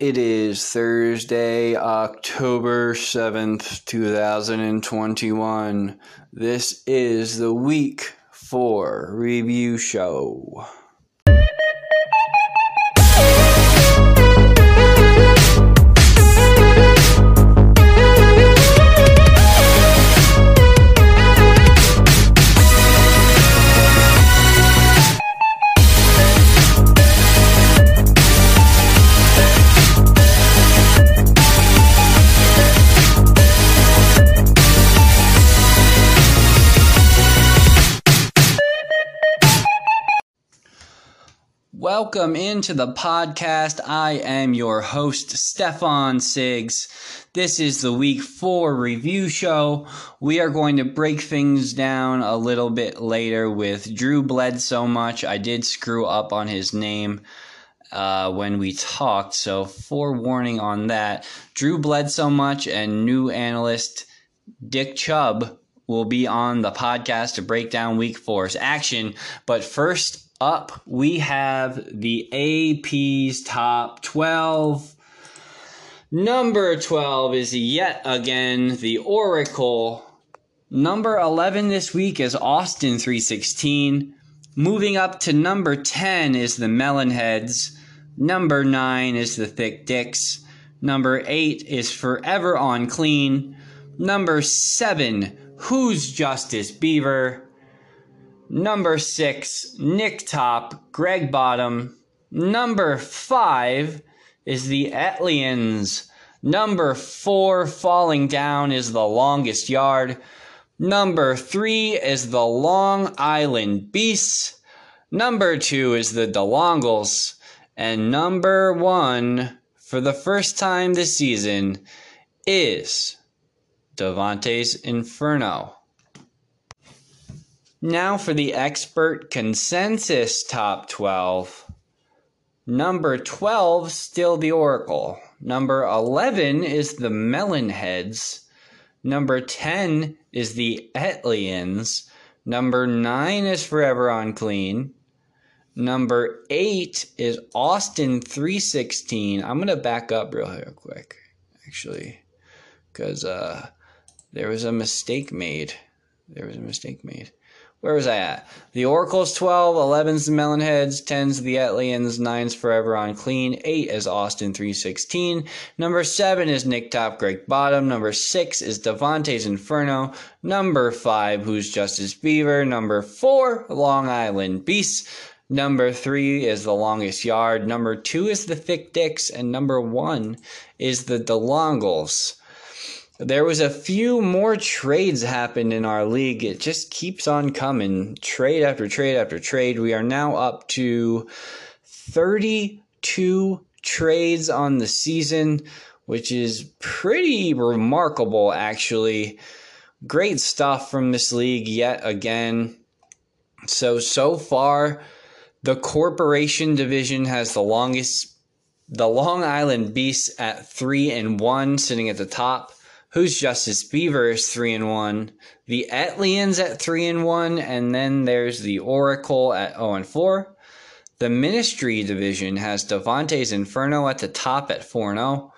It is Thursday, October 7th, 2021. This is the week four review show. Welcome into the podcast. I am your host, Stefan Siggs. This is the week four review show. We are going to break things down a little bit later with Drew bled so much. I did screw up on his name uh, when we talked, so forewarning on that. Drew bled so much and new analyst Dick Chubb will be on the podcast to break down week four's action. But first, up, we have the AP's top 12. Number 12 is yet again the Oracle. Number 11 this week is Austin 316. Moving up to number 10 is the Melonheads. Number 9 is the Thick Dicks. Number 8 is Forever on Clean. Number 7, Who's Justice Beaver? Number six, Nick Top, Greg Bottom. Number five is the Etlians. Number four, falling down, is the longest yard. Number three is the Long Island Beasts. Number two is the DeLongles. And number one, for the first time this season, is Davante's Inferno. Now for the expert consensus top 12. Number 12, still the Oracle. Number 11 is the Melonheads. Number 10 is the Etlians. Number 9 is Forever on Clean. Number 8 is Austin 316. I'm going to back up real, real quick, actually, because uh, there was a mistake made. There was a mistake made. Where was I at? The Oracle's 12, 11's the Melonheads, 10's the Etlians, 9's Forever on Clean, 8 is Austin 316. Number 7 is Nick Top, Greg Bottom. Number 6 is Davante's Inferno. Number 5, Who's Justice Beaver. Number 4, Long Island Beasts. Number 3 is The Longest Yard. Number 2 is The Thick Dicks. And number 1 is The DeLongles there was a few more trades happened in our league. It just keeps on coming, trade after trade after trade. We are now up to 32 trades on the season, which is pretty remarkable actually. Great stuff from this league yet again. So so far, the corporation division has the longest the Long Island Beasts at 3 and 1 sitting at the top. Who's Justice Beaver is three and one. The Etlians at three and one, and then there's the Oracle at zero and four. The Ministry division has Davante's Inferno at the top at four and zero.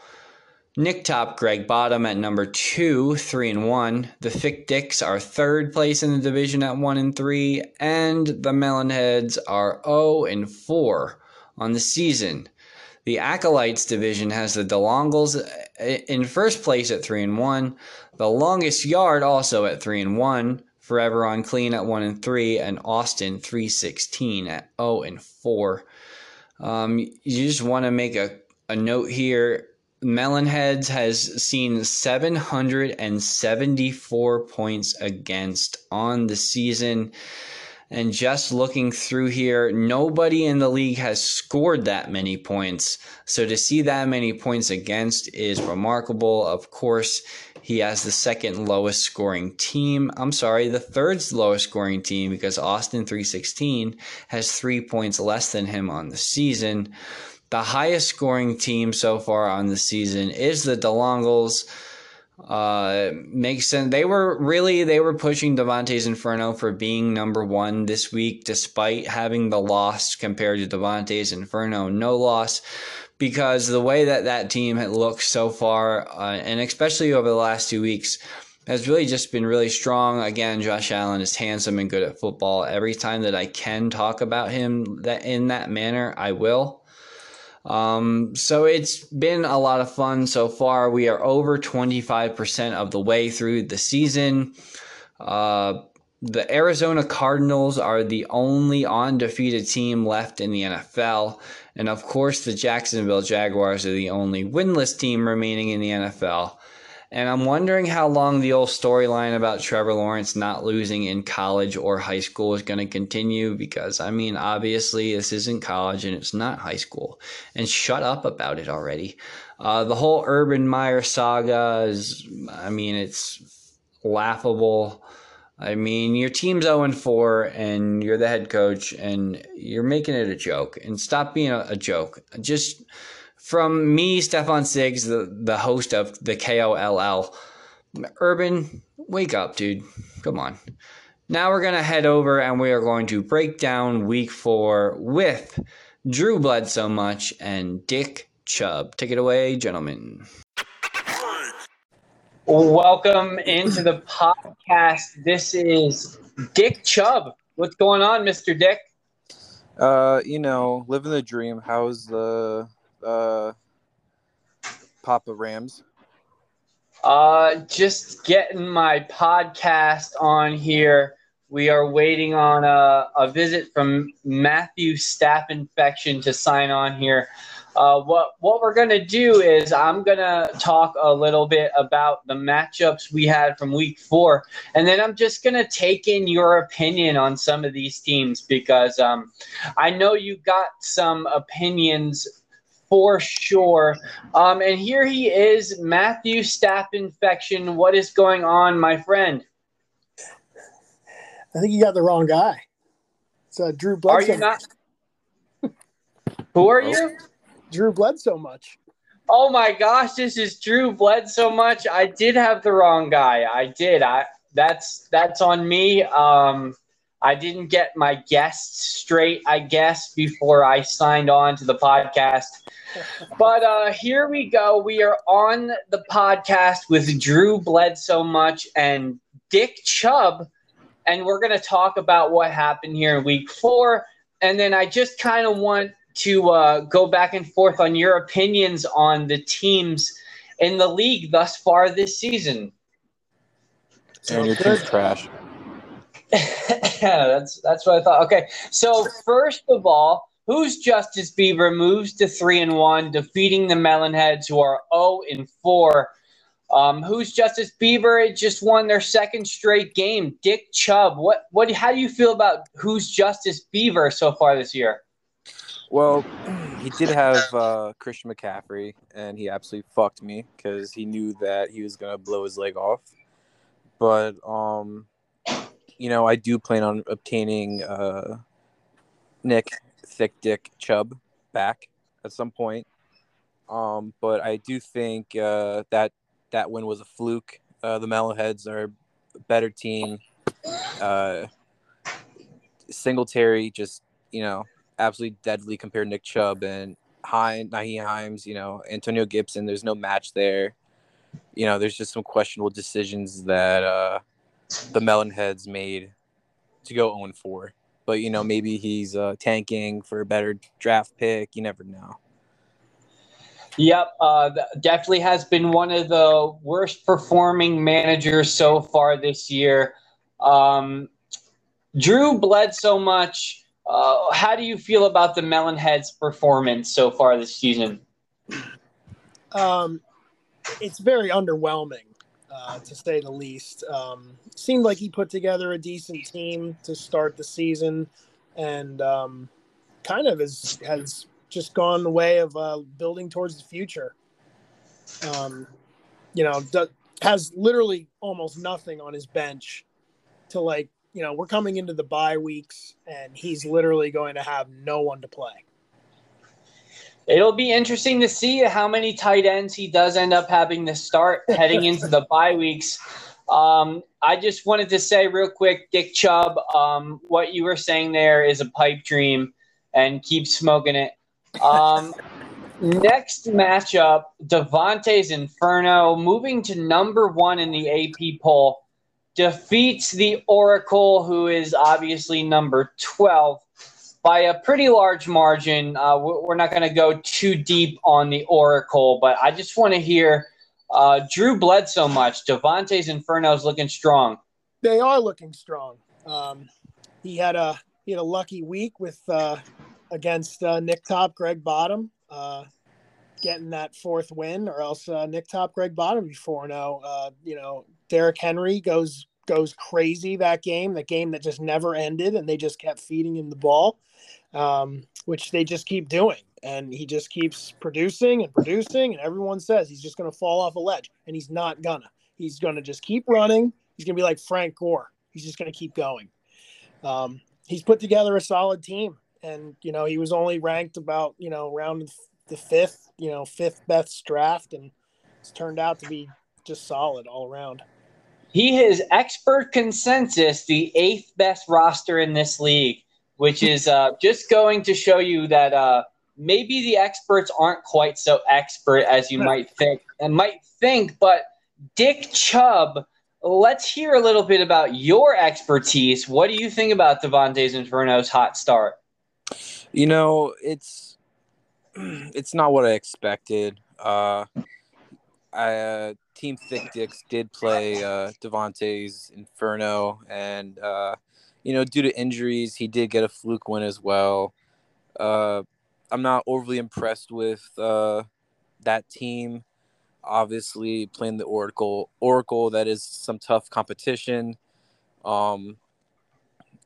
Nick Top, Greg Bottom at number two, three and one. The Thick Dicks are third place in the division at one and three, and the Melonheads are zero and four on the season. The Acolytes division has the DeLongles in first place at 3 and 1, the longest yard also at 3 and 1, Forever on Clean at 1 and 3, and Austin 316 at 0 and 4. Um, you just want to make a, a note here. Melonheads has seen 774 points against on the season. And just looking through here, nobody in the league has scored that many points. So to see that many points against is remarkable. Of course, he has the second lowest scoring team. I'm sorry, the third lowest scoring team because Austin 316 has three points less than him on the season. The highest scoring team so far on the season is the DeLongles Uh, makes sense. They were really they were pushing Davante's Inferno for being number one this week, despite having the loss compared to Davante's Inferno no loss, because the way that that team had looked so far, uh, and especially over the last two weeks, has really just been really strong. Again, Josh Allen is handsome and good at football. Every time that I can talk about him that in that manner, I will. Um, so it's been a lot of fun so far. We are over 25% of the way through the season. Uh, the Arizona Cardinals are the only undefeated team left in the NFL. And of course, the Jacksonville Jaguars are the only winless team remaining in the NFL. And I'm wondering how long the old storyline about Trevor Lawrence not losing in college or high school is going to continue because, I mean, obviously, this isn't college and it's not high school. And shut up about it already. Uh, the whole Urban Meyer saga is, I mean, it's laughable. I mean, your team's 0 4 and you're the head coach and you're making it a joke. And stop being a, a joke. Just from me, Stefan Siggs, the, the host of the KOLL, Urban, wake up, dude. Come on. Now we're going to head over and we are going to break down week four with Drew Bledsoe so Much and Dick Chubb. Take it away, gentlemen. Welcome into the podcast. This is Dick Chubb. What's going on, Mr. Dick? Uh, you know, living the dream. How's the uh, Papa Rams? Uh, just getting my podcast on here. We are waiting on a, a visit from Matthew Staph Infection to sign on here. Uh, what what we're gonna do is I'm gonna talk a little bit about the matchups we had from week four, and then I'm just gonna take in your opinion on some of these teams because um, I know you got some opinions for sure. Um, and here he is, Matthew Staff Infection. What is going on, my friend? I think you got the wrong guy. It's uh, Drew Bledsoe. Are you not? Who are you? Drew Bledsoe much. Oh my gosh, this is Drew Bledsoe much. I did have the wrong guy. I did. I that's that's on me. Um, I didn't get my guests straight, I guess, before I signed on to the podcast. But uh, here we go. We are on the podcast with Drew Bledsoe Much and Dick Chubb, and we're going to talk about what happened here in week four. And then I just kind of want to uh, go back and forth on your opinions on the teams in the league thus far this season. And your team's trash. Yeah, that's that's what I thought. Okay, so first of all, who's Justice Beaver moves to three and one, defeating the Melonheads, who are zero oh and four. Um, who's Justice Beaver? It just won their second straight game. Dick Chubb. What what? How do you feel about who's Justice Beaver so far this year? Well, he did have uh, Christian McCaffrey, and he absolutely fucked me because he knew that he was gonna blow his leg off. But um, you know, I do plan on obtaining uh, Nick Thick Dick Chubb back at some point. Um, but I do think uh, that that win was a fluke. Uh, the Melonheads are a better team. Uh, Singletary just, you know, absolutely deadly compared to Nick Chubb and Hines, Nyheim Hines, you know, Antonio Gibson. There's no match there. You know, there's just some questionable decisions that uh, the Melonheads made to go 0 4. But you know, maybe he's uh, tanking for a better draft pick. You never know. Yep, uh, definitely has been one of the worst performing managers so far this year. Um, Drew bled so much. Uh, how do you feel about the Melonheads' performance so far this season? Um, it's very underwhelming. Uh, to say the least. Um, seemed like he put together a decent team to start the season, and um, kind of has has just gone the way of uh, building towards the future. Um, you know, d- has literally almost nothing on his bench to like. You know, we're coming into the bye weeks, and he's literally going to have no one to play. It'll be interesting to see how many tight ends he does end up having to start heading into the bye weeks. Um, I just wanted to say real quick, Dick Chubb, um, what you were saying there is a pipe dream, and keep smoking it. Um, next matchup, Davante's Inferno, moving to number one in the AP poll, defeats the Oracle, who is obviously number 12 by a pretty large margin. Uh, we're not going to go too deep on the Oracle, but I just want to hear uh, Drew bled so much. Davante's Inferno is looking strong. They are looking strong. Um, he had a he had a lucky week with uh, against uh, Nick Top, Greg Bottom, uh, getting that fourth win, or else uh, Nick Top, Greg Bottom before now. Uh, you know, Derrick Henry goes goes crazy that game, the game that just never ended, and they just kept feeding him the ball, um, which they just keep doing. And he just keeps producing and producing, and everyone says he's just going to fall off a ledge, and he's not gonna. He's going to just keep running. He's going to be like Frank Gore. He's just going to keep going. Um, he's put together a solid team, and you know he was only ranked about you know around the fifth, you know fifth best draft, and it's turned out to be just solid all around. He is expert consensus the eighth best roster in this league, which is uh, just going to show you that uh, maybe the experts aren't quite so expert as you might think and might think. But Dick Chubb, let's hear a little bit about your expertise. What do you think about Davante's Inferno's hot start? You know, it's it's not what I expected. Uh, I, uh, Team Thick Dicks did play uh, Davante's Inferno, and uh, you know, due to injuries, he did get a fluke win as well. Uh, I'm not overly impressed with uh, that team. Obviously, playing the Oracle, Oracle that is some tough competition. Um,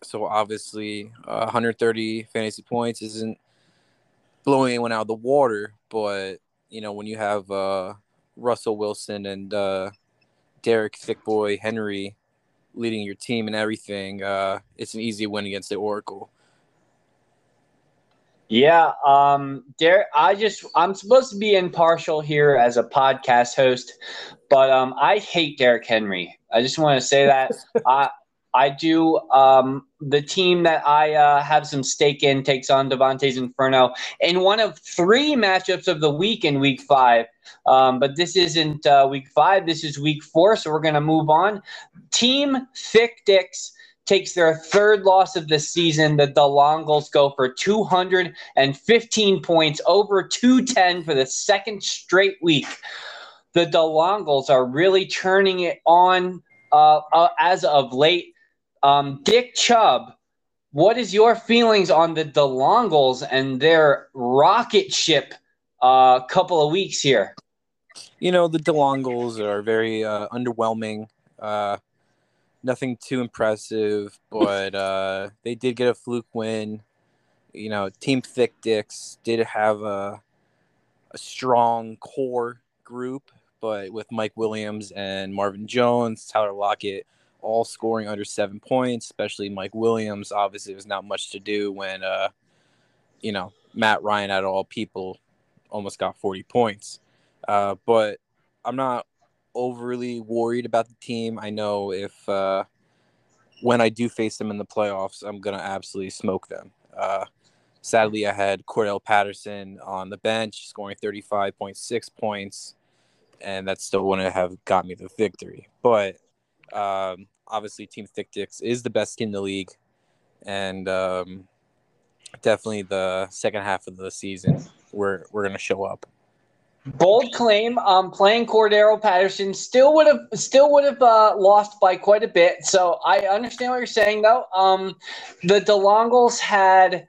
so obviously, uh, 130 fantasy points isn't blowing anyone out of the water, but you know when you have uh, Russell Wilson and uh, Derrick Thickboy Henry leading your team and everything, uh, it's an easy win against the Oracle. Yeah, um, Derrick, I just I'm supposed to be impartial here as a podcast host, but um, I hate Derrick Henry. I just want to say that I I do. Um, the team that I uh, have some stake in takes on Davante's Inferno in one of three matchups of the week in Week Five. Um, but this isn't uh, Week Five. This is Week Four. So we're going to move on. Team Thick Dicks takes their third loss of the season. The DeLongles go for 215 points, over 210 for the second straight week. The DeLongles are really turning it on uh, uh, as of late. Um, Dick Chubb, what is your feelings on the DeLongles and their rocket ship uh, couple of weeks here? You know, the DeLongles are very uh, underwhelming. Uh, nothing too impressive, but uh, they did get a fluke win. You know, Team Thick Dicks did have a, a strong core group, but with Mike Williams and Marvin Jones, Tyler Lockett, all scoring under seven points, especially Mike Williams. Obviously, there's not much to do when, uh, you know, Matt Ryan, out of all people, almost got 40 points. Uh, but I'm not overly worried about the team. I know if uh, when I do face them in the playoffs, I'm gonna absolutely smoke them. Uh, sadly, I had Cordell Patterson on the bench, scoring 35.6 points, and that still wouldn't have got me the victory. But um, obviously, Team Thick Dicks is the best in the league, and um, definitely the second half of the season, we're we're gonna show up. Bold claim. Um, playing Cordarrelle Patterson still would have still would have uh, lost by quite a bit. So I understand what you're saying, though. Um, the DeLongles had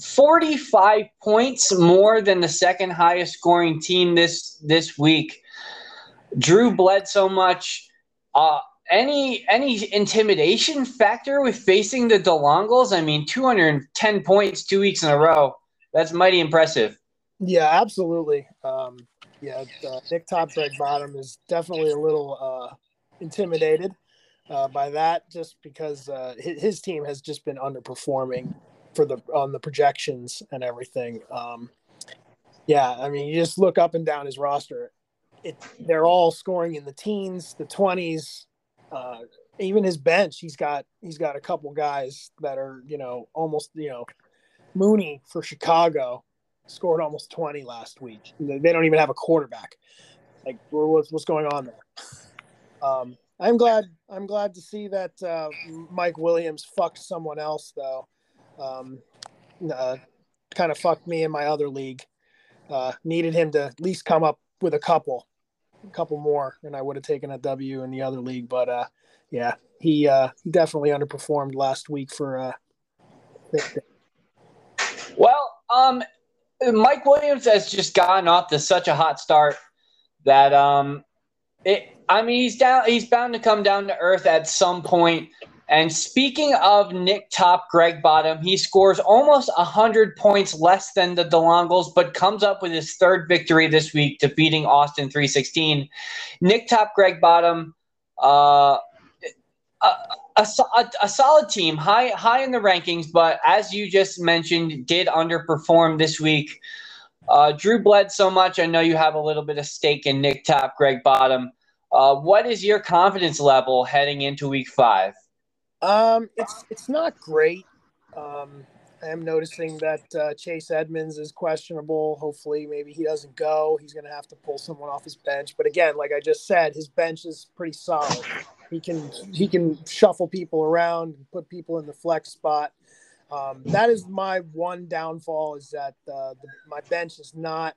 45 points more than the second highest scoring team this this week. Drew bled so much. Uh, any any intimidation factor with facing the DeLongles? I mean, 210 points two weeks in a row. That's mighty impressive. Yeah, absolutely. Um, yeah, uh, Nick Top Greg Bottom is definitely a little uh, intimidated uh, by that, just because uh, his, his, team has just been underperforming for the on the projections and everything. Um, yeah, I mean, you just look up and down his roster. It they're all scoring in the teens, the twenties. Uh, even his bench, he's got he's got a couple guys that are you know almost you know Mooney for Chicago scored almost twenty last week. They don't even have a quarterback. Like what's what's going on there? Um, I'm glad I'm glad to see that uh, Mike Williams fucked someone else though. Um, uh, kind of fucked me in my other league. Uh, needed him to at least come up with a couple, a couple more, and I would have taken a W in the other league. But uh, yeah, he uh, definitely underperformed last week for. Uh, well, um, Mike Williams has just gotten off to such a hot start that um, it. I mean, he's down. He's bound to come down to earth at some point. And speaking of Nick Top, Greg Bottom, he scores almost 100 points less than the DeLongles, but comes up with his third victory this week, defeating Austin 316. Nick Top, Greg Bottom, uh, a, a, a, solid team, high high in the rankings, but as you just mentioned, did underperform this week. Uh, Drew bled so much. I know you have a little bit of stake in Nick Top, Greg Bottom. Uh, what is your confidence level heading into week five? Um, it's it's not great. Um, I am noticing that uh, Chase Edmonds is questionable. Hopefully, maybe he doesn't go. He's going to have to pull someone off his bench. But again, like I just said, his bench is pretty solid. He can he can shuffle people around and put people in the flex spot. Um, that is my one downfall is that uh, the, my bench is not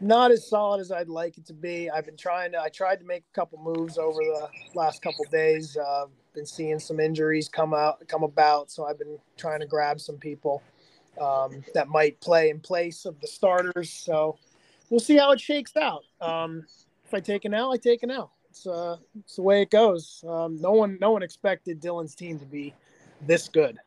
not as solid as I'd like it to be. I've been trying to. I tried to make a couple moves over the last couple days. Uh, been seeing some injuries come out come about, so I've been trying to grab some people um, that might play in place of the starters. So we'll see how it shakes out. Um, if I take an L, I take an L. It's, uh, it's the way it goes. Um, no one no one expected Dylan's team to be this good.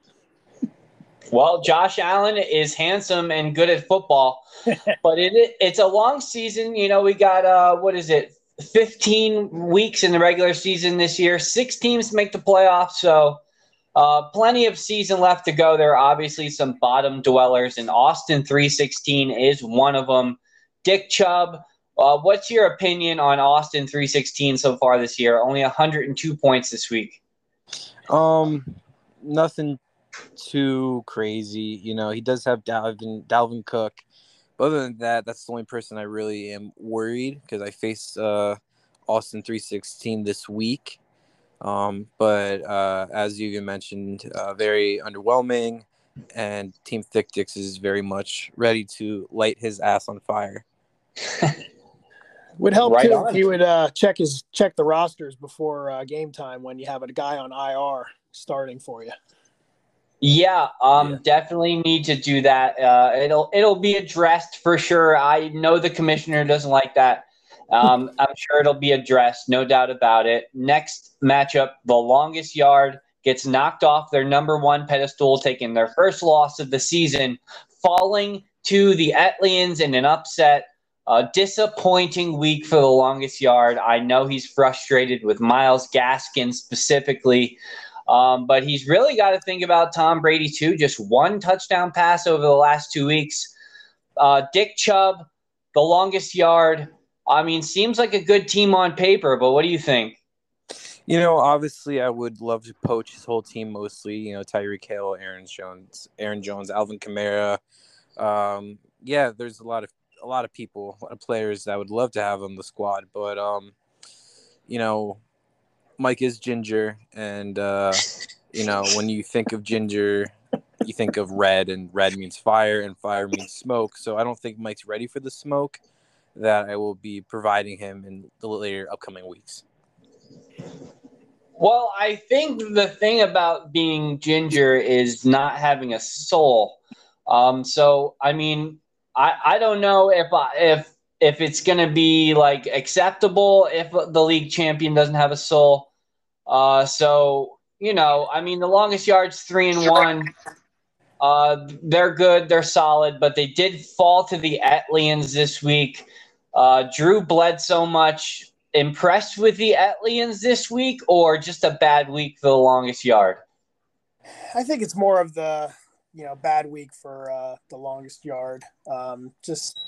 Well, Josh Allen is handsome and good at football, but it it's a long season. You know, we got uh, what is it, 15 weeks in the regular season this year. Six teams make the playoffs, so uh, plenty of season left to go. There are obviously some bottom dwellers, and Austin 316 is one of them. Dick Chubb, uh, what's your opinion on Austin 316 so far this year? Only 102 points this week. Um, nothing too crazy. You know, he does have Dalvin Dalvin Cook other than that, that's the only person I really am worried because I face uh, Austin 316 this week. Um, but uh, as you mentioned, uh, very underwhelming, and Team Thick Dicks is very much ready to light his ass on fire. would help right too on. if he would uh, check his check the rosters before uh, game time when you have a guy on IR starting for you. Yeah, um, yeah. definitely need to do that. Uh, it'll it'll be addressed for sure. I know the commissioner doesn't like that. Um, I'm sure it'll be addressed, no doubt about it. Next matchup, the longest yard gets knocked off their number one pedestal, taking their first loss of the season, falling to the Etlians in an upset. A disappointing week for the longest yard. I know he's frustrated with Myles Gaskin specifically. Um, but he's really got to think about Tom Brady too. Just one touchdown pass over the last two weeks. Uh, Dick Chubb, the longest yard. I mean, seems like a good team on paper, but what do you think? You know, obviously, I would love to poach his whole team mostly. You know, Tyreek Hill, Aaron Jones, Aaron Jones, Alvin Kamara. Um, yeah, there's a lot of a lot of people, a lot of players that would love to have on the squad, but um, you know, Mike is ginger, and uh, you know when you think of ginger, you think of red, and red means fire, and fire means smoke. So I don't think Mike's ready for the smoke that I will be providing him in the later upcoming weeks. Well, I think the thing about being ginger is not having a soul. Um, so I mean, I, I don't know if I, if if it's gonna be like acceptable if the league champion doesn't have a soul. Uh, so you know, I mean, the longest yards three and one. Uh, they're good, they're solid, but they did fall to the Etlians this week. Uh, Drew bled so much. Impressed with the Etlians this week, or just a bad week for the longest yard? I think it's more of the you know, bad week for uh, the longest yard. Um, just,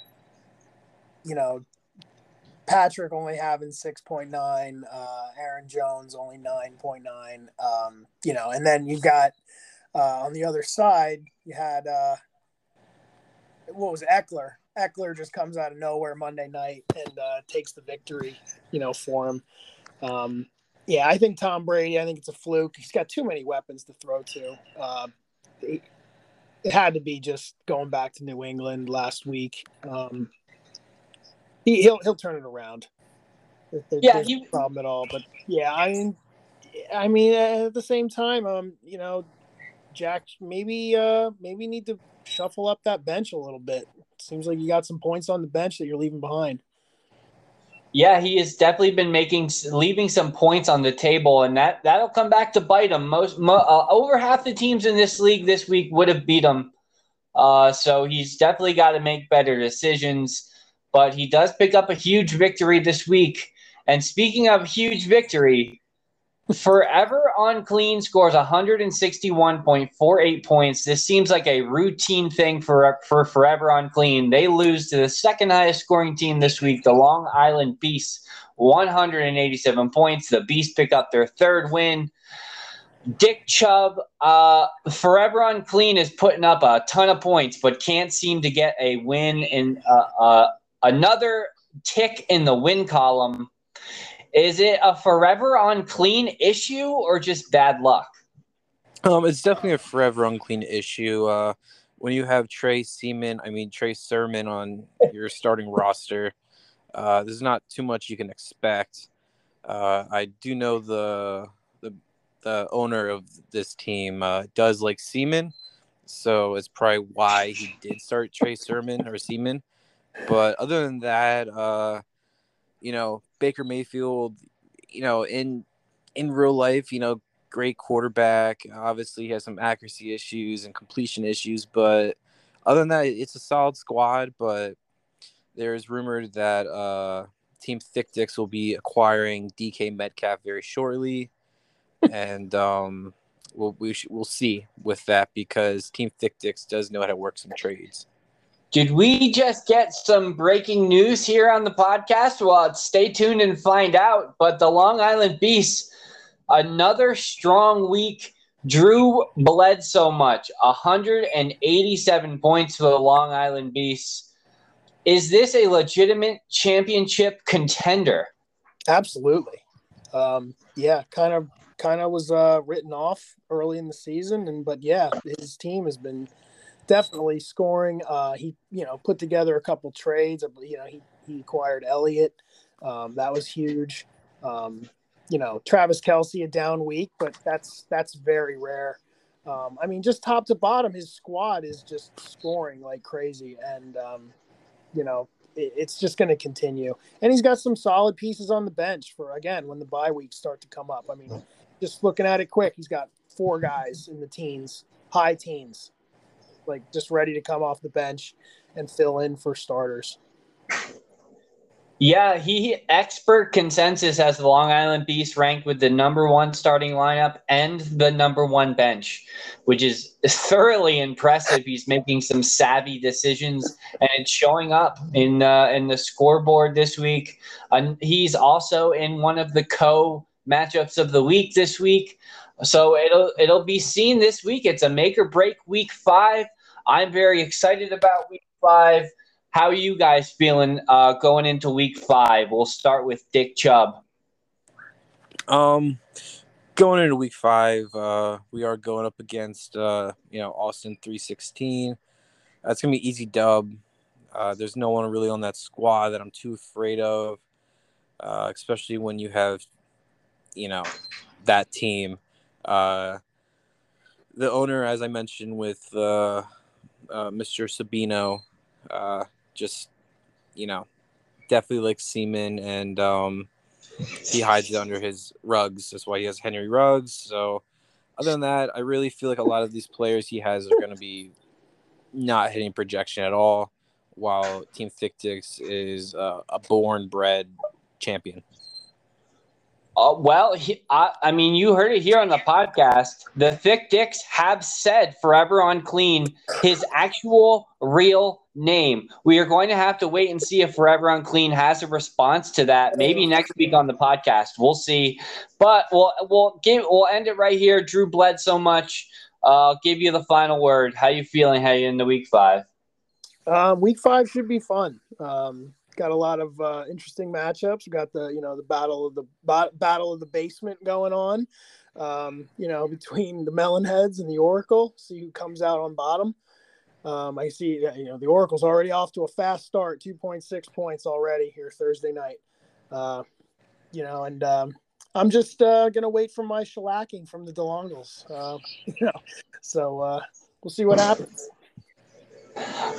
you know, Patrick only having 6.9, uh, Aaron Jones only 9.9. Um, you know, and then you got uh, on the other side, you had, uh, what was it, Eckler. Ekeler just comes out of nowhere Monday night and uh, takes the victory, you know, for him. Um, yeah, I think Tom Brady. I think it's a fluke. He's got too many weapons to throw to. Uh, it, it, had to be just going back to New England last week. Um, he, he'll he'll turn it around. There, yeah, he, no problem at all. But yeah, I mean, I mean, at the same time, um, you know, Jack, maybe uh, maybe need to shuffle up that bench a little bit. Seems like you got some points on the bench that you're leaving behind. Yeah, he has definitely been making leaving some points on the table, and that that'll come back to bite him. Most mo, uh, over half the teams in this league this week would have beat him, uh, so he's definitely got to make better decisions. But he does pick up a huge victory this week. And speaking of huge victory, Forever on Clean scores 161.48 points. This seems like a routine thing for for Forever on Clean. They lose to the second highest scoring team this week, the Long Island Beasts, 187 points. The Beasts pick up their third win. Dick Chubb, uh, Forever on Clean is putting up a ton of points, but can't seem to get a win in uh, uh, another tick in the win column. Is it a forever on clean issue or just bad luck? Um, it's definitely a forever unclean issue. Uh, when you have Trey Seaman, I mean Trey Sermon on your starting roster, uh, there's not too much you can expect. Uh, I do know the the the owner of this team uh, does like Seaman, so it's probably why he did start Trey Sermon or Seaman. But other than that, uh, you know, Baker Mayfield, you know, in in real life, you know, great quarterback. Obviously, he has some accuracy issues and completion issues, but other than that, it's a solid squad. But there's rumored that uh, Team Thick Dicks will be acquiring DK Metcalf very shortly, and um, we'll we sh- we'll see with that because Team Thick Dicks does know how to work some trades. Did we just get some breaking news here on the podcast? Well, stay tuned and find out. But the Long Island Beasts, another strong week. Drew bled so much 187 points for the Long Island Beasts. Is this a legitimate championship contender? Absolutely. Um, yeah, kind of kind of was uh, written off early in the season and but yeah, his team has been definitely scoring. Uh, he, you know, put together a couple trades. You know, he, he acquired Elliott. Um, that was huge. Um, you know, Travis Kelce a down week, but that's that's very rare. Um, I mean, just top to bottom, his squad is just scoring like crazy, and um, you know, it, it's just going to continue. And he's got some solid pieces on the bench for again when the bye weeks start to come up. I mean, just looking at it quick, he's got four guys in the teens, high teens like just ready to come off the bench and fill in for starters. Yeah, he expert consensus has the Long Island Beast ranked with the number one starting lineup and the number one bench, which is thoroughly impressive. He's making some savvy decisions, and it's showing up in uh, in the scoreboard this week. Uh, he's also in one of the co matchups of the week this week. So it'll it'll be seen this week. It's a make or break week five. I'm very excited about week five. How are you guys feeling uh, going into week five? We'll start with Dick Chubb. Um, going into week five, uh, we are going up against uh, you know Austin three sixteen. That's gonna be easy dub. Uh, there's no one really on that squad that I'm too afraid of, uh, especially when you have, you know, that team. Uh, the owner, as I mentioned, with uh, uh, Mr. Sabino, uh, just you know, definitely like Seaman, and um, he hides it under his rugs. That's why he has Henry Ruggs. So, other than that, I really feel like a lot of these players he has are going to be not hitting projection at all. While Team Thick Dicks is uh, a born bred champion. Uh, well, he, I, I mean, you heard it here on the podcast. The Thick Dicks have said Forever on clean his actual real name. We are going to have to wait and see if Forever on clean has a response to that. Maybe next week on the podcast, we'll see. But we'll we'll give we'll end it right here. Drew bled so much. Uh, I'll give you the final word. How you feeling How you in the week five? Um, week five should be fun. Um, got a lot of uh, interesting matchups. We got the you know the battle of the battle of the basement going on. Um, you know between the Melonheads and the Oracle. See who comes out on bottom. Um, I see you know the Oracle's already off to a fast start, two point six points already here Thursday night. Uh, you know, and um, I'm just uh, gonna wait for my shellacking from the DeLongles. Uh, you know, so uh, we'll see what happens.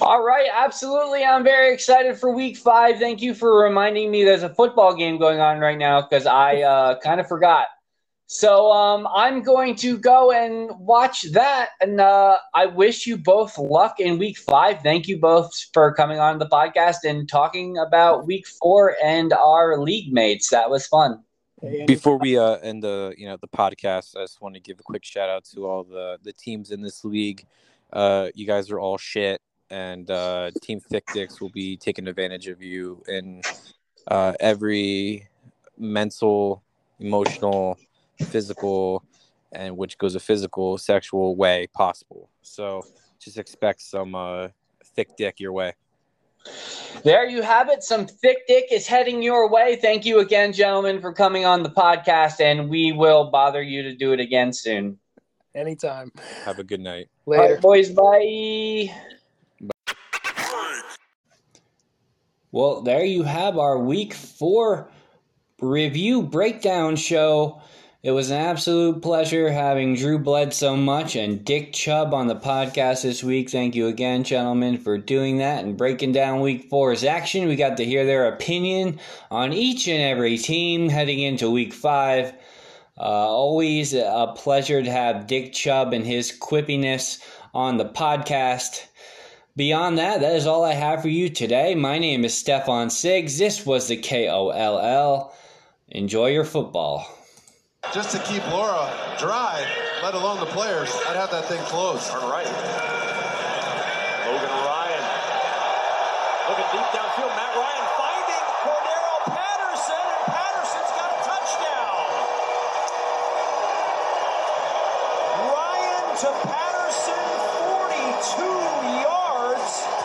All right, absolutely. I'm very excited for week five. Thank you for reminding me there's a football game going on right now because I uh, kind of forgot. So um, I'm going to go and watch that. And uh, I wish you both luck in week five. Thank you both for coming on the podcast and talking about week four and our league mates. That was fun. Before we uh, end the you know the podcast, I just want to give a quick shout out to all the the teams in this league. Uh, you guys are all shit, and uh, Team Thick Dicks will be taking advantage of you in uh, every mental, emotional, physical, and which goes a physical, sexual way possible. So just expect some uh, thick dick your way. There you have it. Some thick dick is heading your way. Thank you again, gentlemen, for coming on the podcast, and we will bother you to do it again soon. Anytime. Have a good night. Later. Right, boys. Bye. Well, there you have our week four review breakdown show. It was an absolute pleasure having Drew Bled so much and Dick Chubb on the podcast this week. Thank you again, gentlemen, for doing that and breaking down week four's action. We got to hear their opinion on each and every team heading into week five. Uh, always a pleasure to have Dick Chubb and his quippiness on the podcast. Beyond that, that is all I have for you today. My name is Stefan Siggs. This was the KOLL. Enjoy your football. Just to keep Laura dry, let alone the players, I'd have that thing closed. Turn right. Logan Ryan. Looking deep downfield.